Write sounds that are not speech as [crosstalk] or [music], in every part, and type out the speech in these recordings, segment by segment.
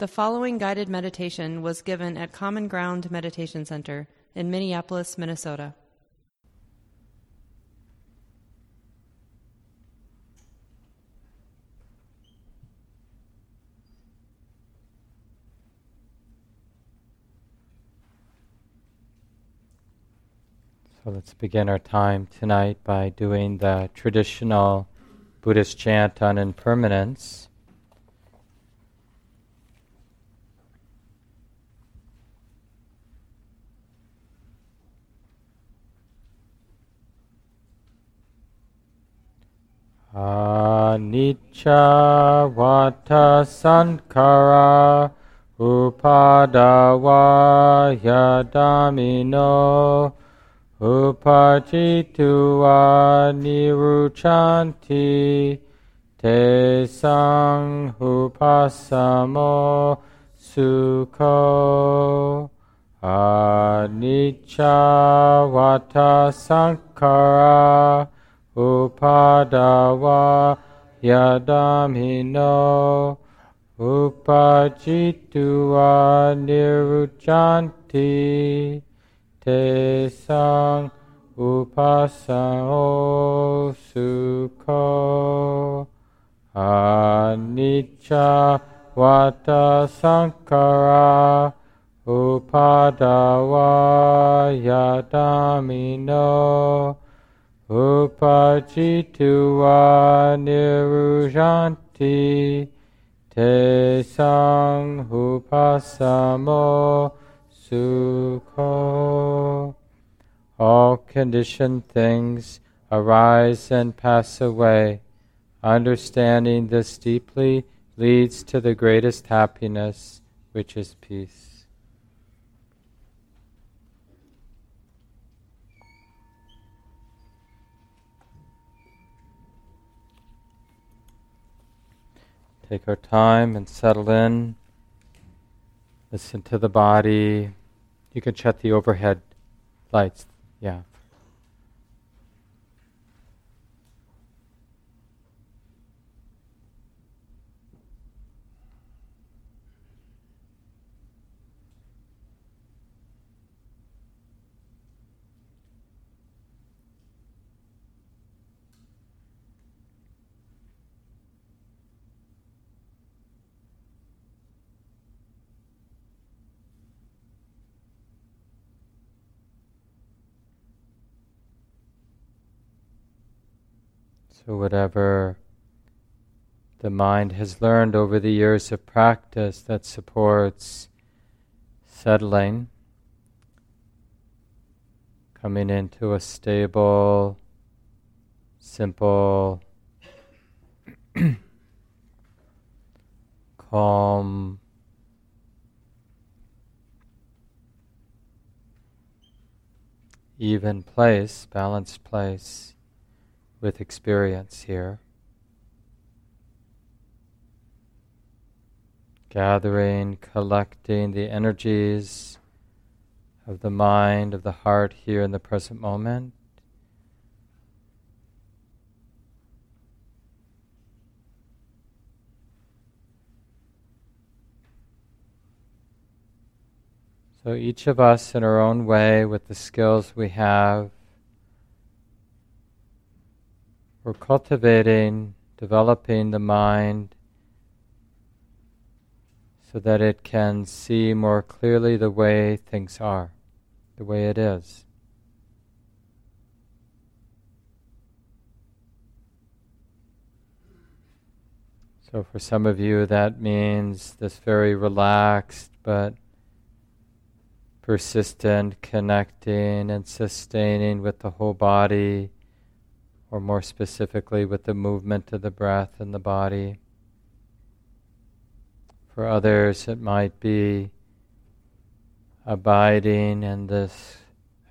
The following guided meditation was given at Common Ground Meditation Center in Minneapolis, Minnesota. So let's begin our time tonight by doing the traditional Buddhist chant on impermanence. Anicca vata sankhara upadava yadamino upachitua niruchanti te sang upasamo sukho. Anicca vata sankhara upadava yadamino upachitua niruchanti te sang upasamo sukho anicca vata sankhara upadava yadamino upachitua nirujanti te sang upasamo sukho. All conditioned things arise and pass away. Understanding this deeply leads to the greatest happiness, which is peace. Take our time and settle in. Listen to the body. You can shut the overhead lights. Yeah. So, whatever the mind has learned over the years of practice that supports settling, coming into a stable, simple, [clears throat] calm, even place, balanced place with experience here. Gathering, collecting the energies of the mind, of the heart here in the present moment. So each of us, in our own way, with the skills we have, we're cultivating, developing the mind so that it can see more clearly the way things are, the way it is. So, for some of you, that means this very relaxed but persistent connecting and sustaining with the whole body or more specifically with the movement of the breath in the body. For others, it might be abiding in this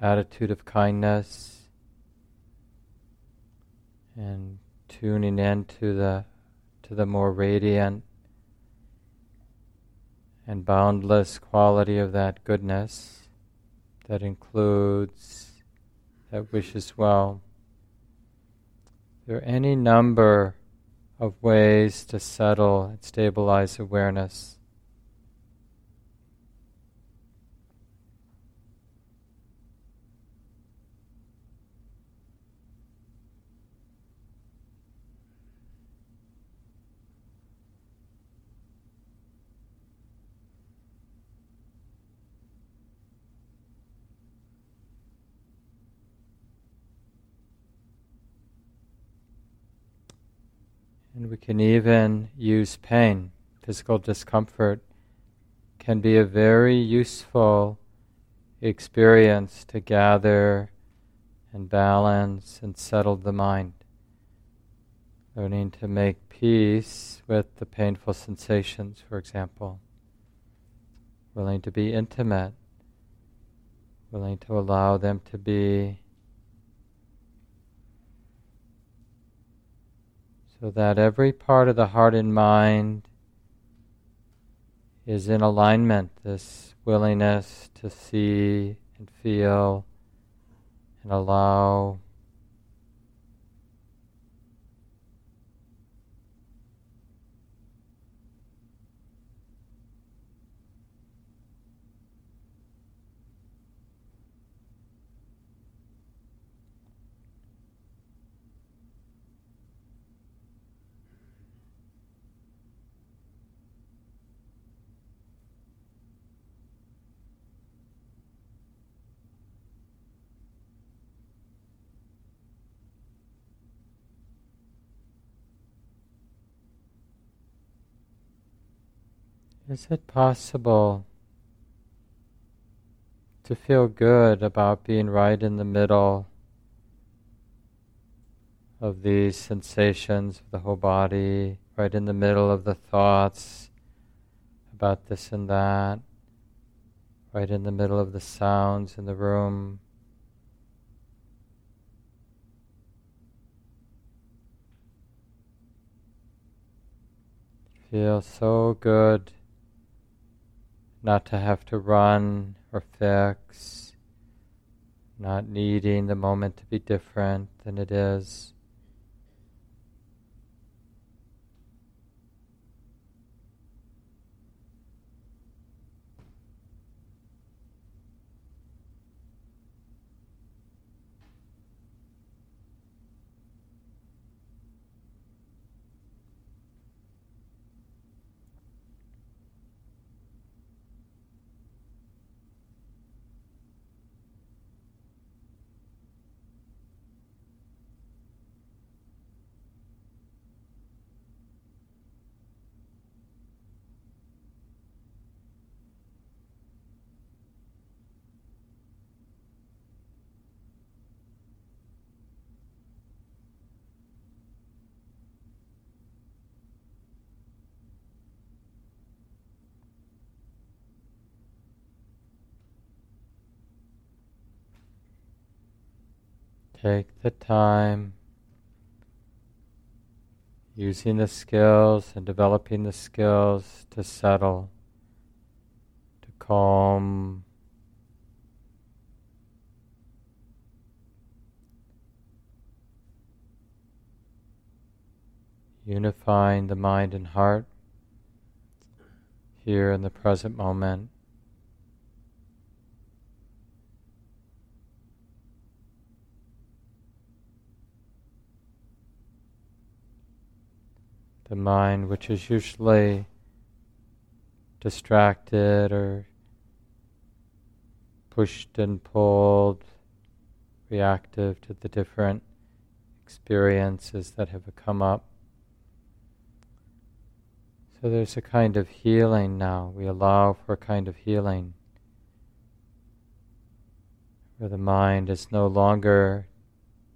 attitude of kindness and tuning in to the to the more radiant and boundless quality of that goodness that includes that wishes well. There are any number of ways to settle and stabilize awareness. And we can even use pain, physical discomfort can be a very useful experience to gather and balance and settle the mind. Learning to make peace with the painful sensations, for example. Willing to be intimate. Willing to allow them to be. So that every part of the heart and mind is in alignment, this willingness to see and feel and allow Is it possible to feel good about being right in the middle of these sensations of the whole body, right in the middle of the thoughts about this and that, right in the middle of the sounds in the room? Feel so good not to have to run or fix, not needing the moment to be different than it is. Take the time using the skills and developing the skills to settle, to calm. Unifying the mind and heart here in the present moment. The mind, which is usually distracted or pushed and pulled, reactive to the different experiences that have come up. So there's a kind of healing now. We allow for a kind of healing where the mind is no longer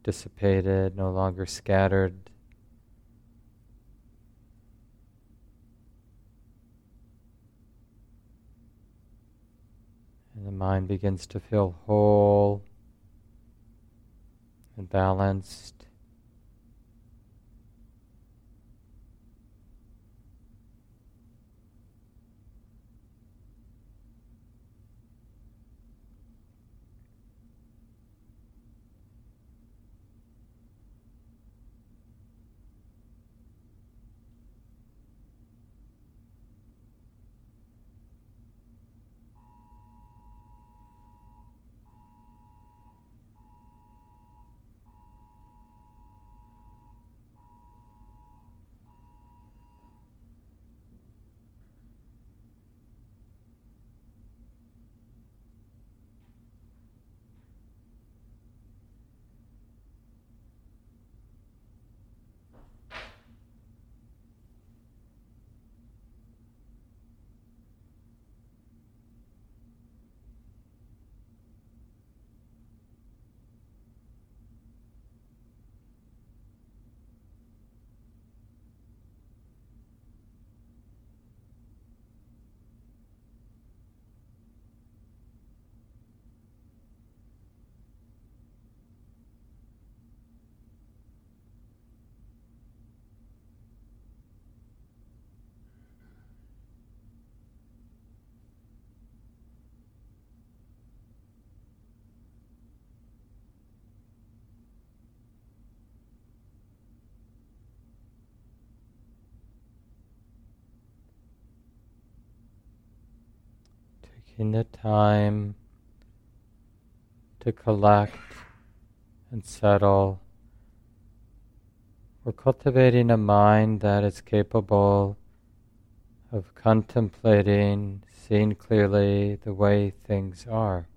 dissipated, no longer scattered And the mind begins to feel whole and balanced. Taking the time to collect and settle. We're cultivating a mind that is capable of contemplating, seeing clearly the way things are.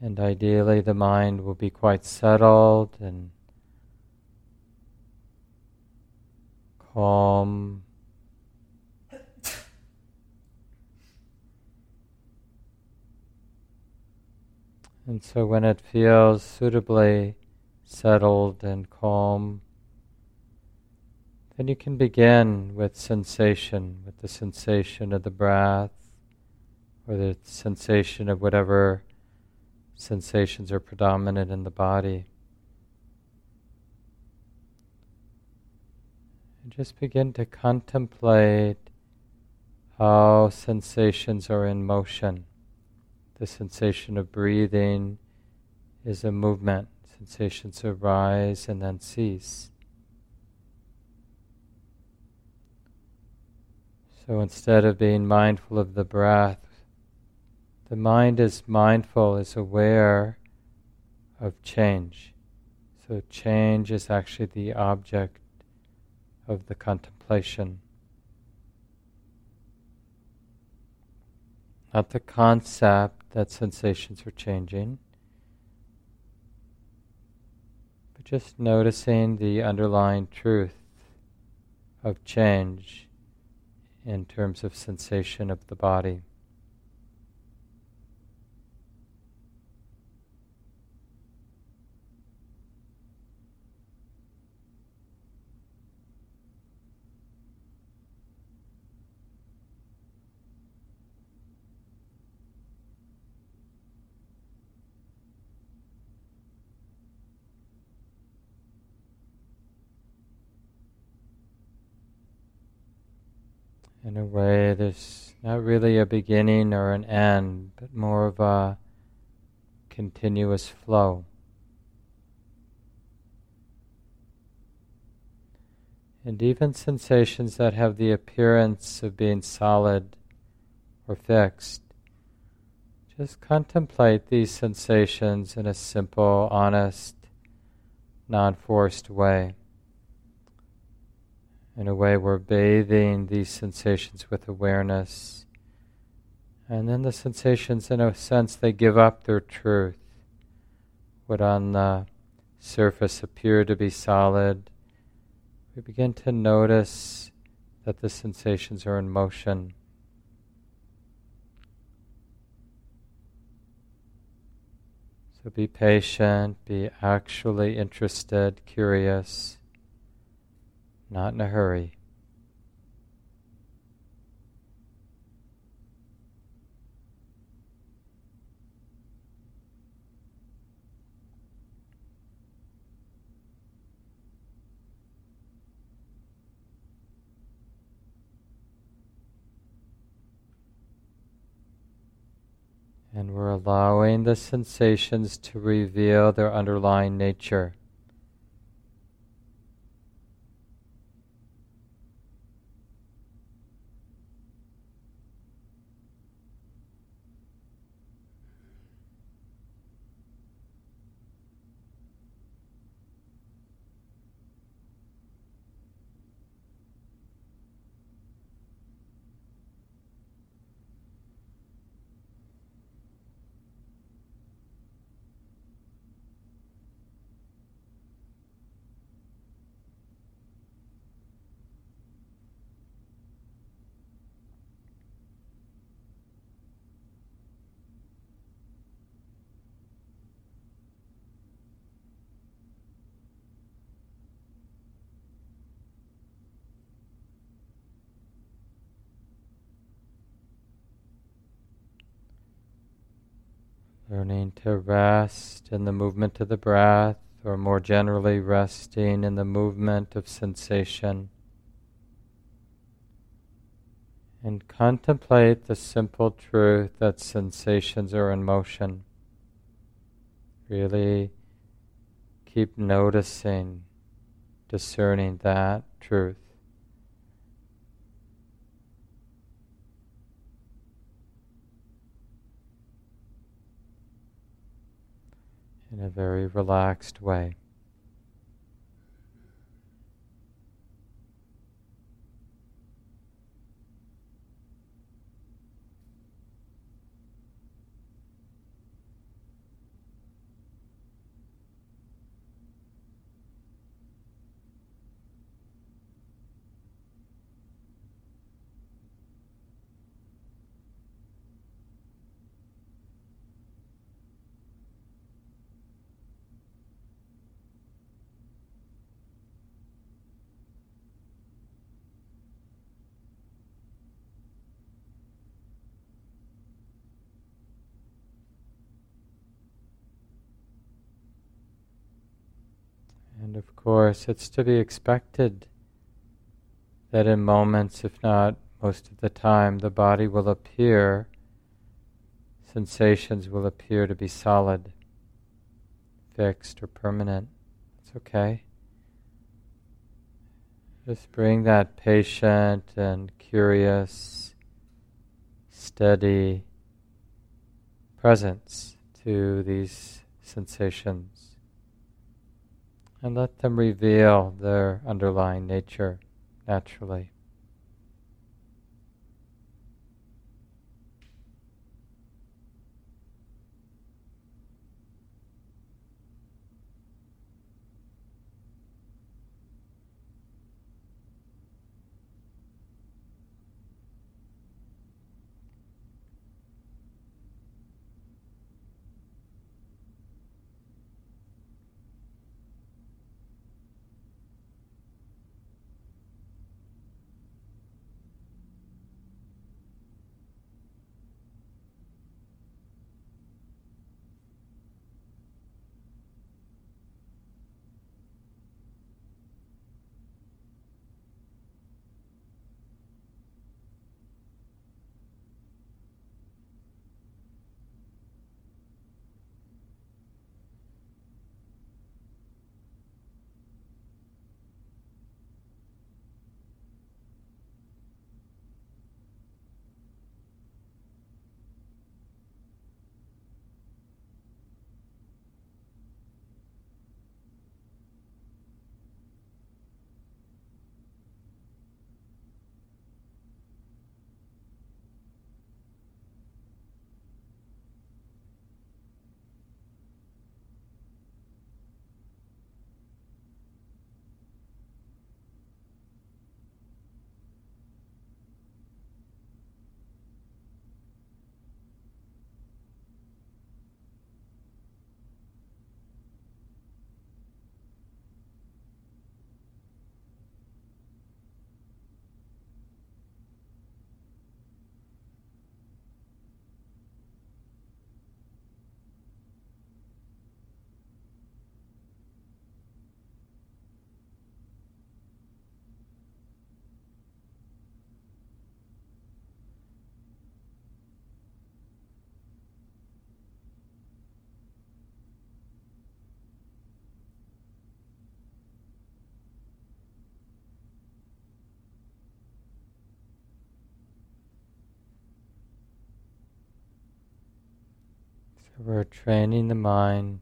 And ideally, the mind will be quite settled and calm. And so, when it feels suitably settled and calm, then you can begin with sensation, with the sensation of the breath, or the sensation of whatever sensations are predominant in the body. And just begin to contemplate how sensations are in motion. The sensation of breathing is a movement. Sensations arise and then cease. So instead of being mindful of the breath, the mind is mindful, is aware of change. So change is actually the object of the contemplation. Not the concept that sensations are changing, but just noticing the underlying truth of change in terms of sensation of the body. In a way, there's not really a beginning or an end, but more of a continuous flow. And even sensations that have the appearance of being solid or fixed, just contemplate these sensations in a simple, honest, non forced way. In a way, we're bathing these sensations with awareness. And then the sensations, in a sense, they give up their truth. What on the surface appear to be solid, we begin to notice that the sensations are in motion. So be patient, be actually interested, curious not in a hurry. And we're allowing the sensations to reveal their underlying nature. Learning to rest in the movement of the breath, or more generally, resting in the movement of sensation. And contemplate the simple truth that sensations are in motion. Really keep noticing, discerning that truth. In a very relaxed way. And of course, it's to be expected that in moments, if not most of the time, the body will appear, sensations will appear to be solid, fixed, or permanent. It's okay. Just bring that patient and curious, steady presence to these sensations and let them reveal their underlying nature naturally. We're training the mind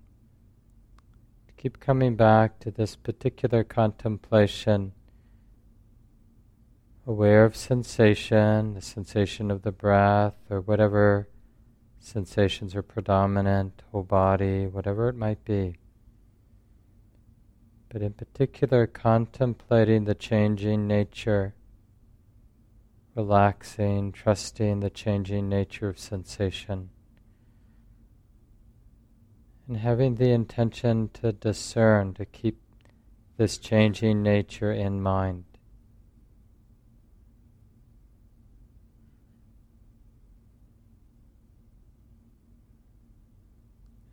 to keep coming back to this particular contemplation, aware of sensation, the sensation of the breath, or whatever sensations are predominant, whole body, whatever it might be. But in particular, contemplating the changing nature, relaxing, trusting the changing nature of sensation and having the intention to discern, to keep this changing nature in mind.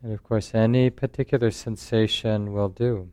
And of course, any particular sensation will do.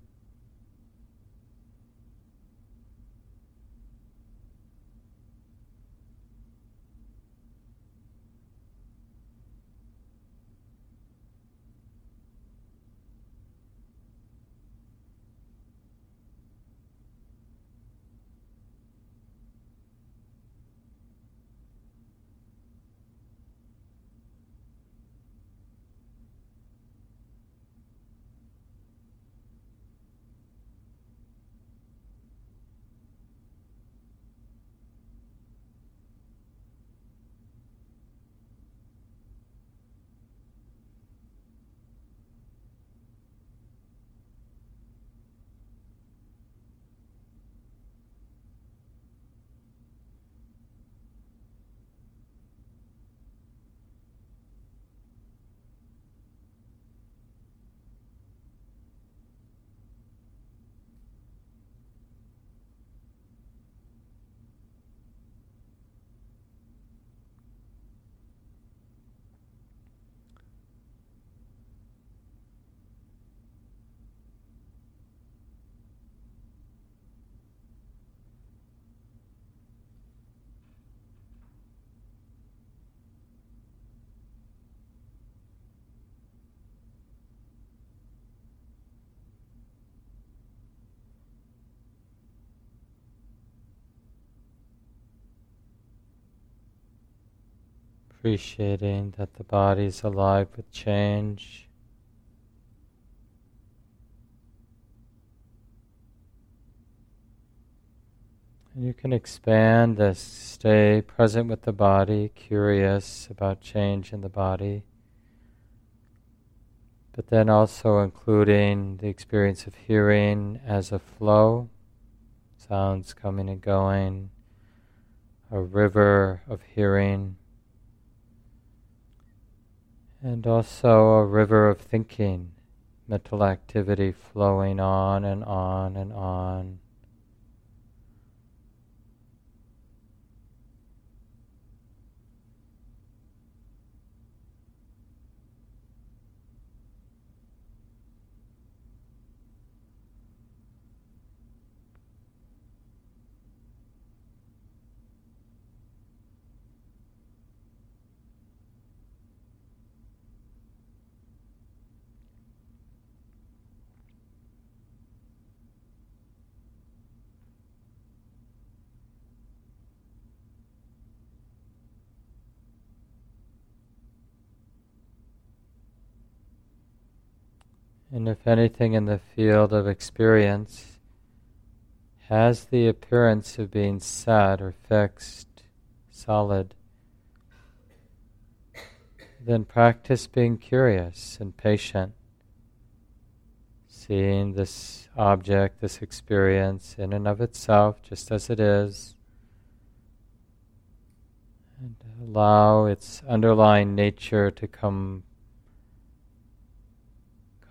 Appreciating that the body is alive with change. And you can expand this, stay present with the body, curious about change in the body, but then also including the experience of hearing as a flow, sounds coming and going, a river of hearing, and also a river of thinking, mental activity flowing on and on and on. And if anything in the field of experience has the appearance of being set or fixed, solid, then practice being curious and patient, seeing this object, this experience in and of itself just as it is, and allow its underlying nature to come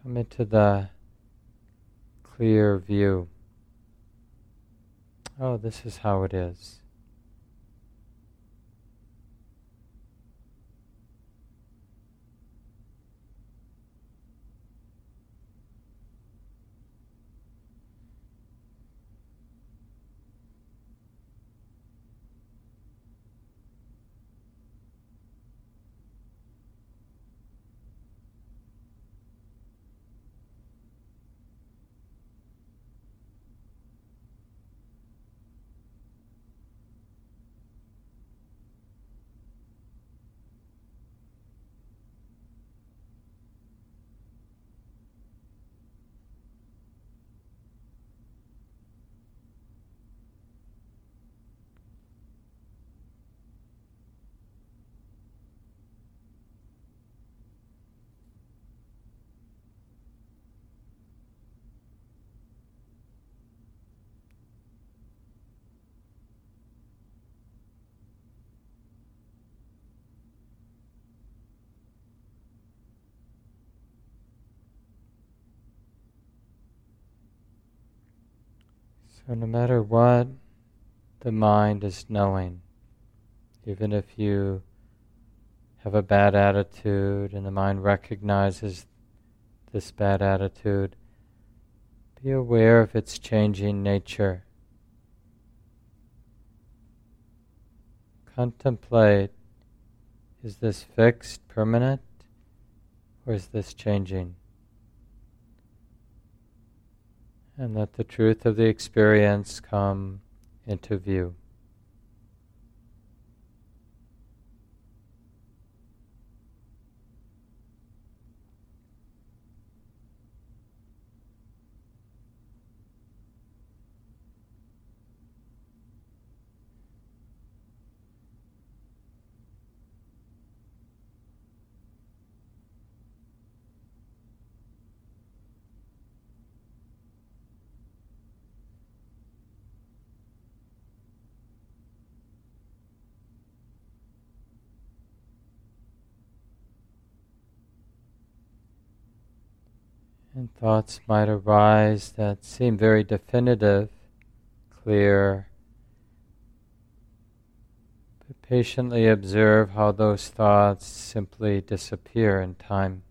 Come into the clear view. Oh, this is how it is. So, no matter what the mind is knowing, even if you have a bad attitude and the mind recognizes this bad attitude, be aware of its changing nature. Contemplate is this fixed, permanent, or is this changing? And let the truth of the experience come into view. And thoughts might arise that seem very definitive, clear. But patiently observe how those thoughts simply disappear in time.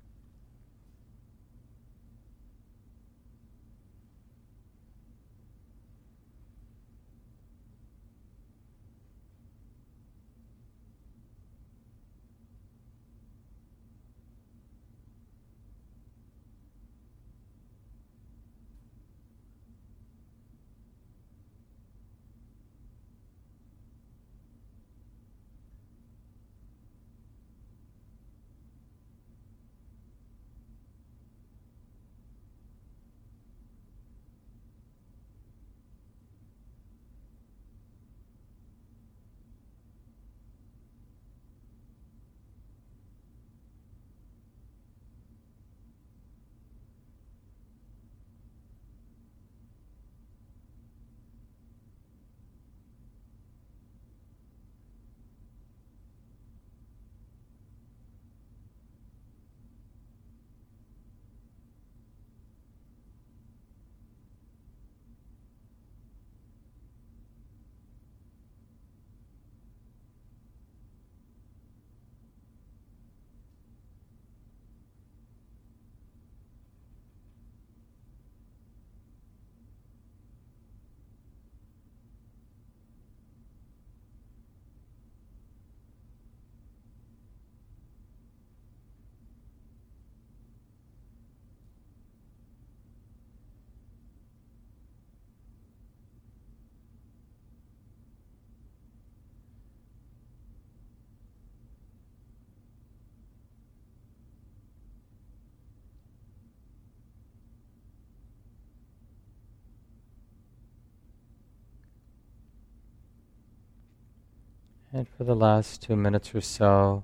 And for the last two minutes or so,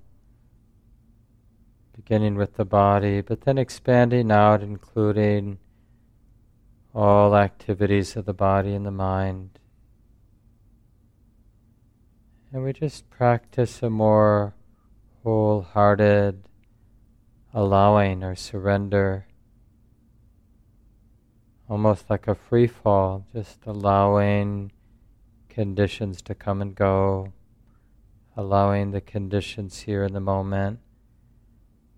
beginning with the body, but then expanding out, including all activities of the body and the mind. And we just practice a more wholehearted allowing or surrender, almost like a free fall, just allowing conditions to come and go, allowing the conditions here in the moment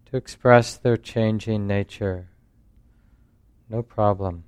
to express their changing nature. No problem.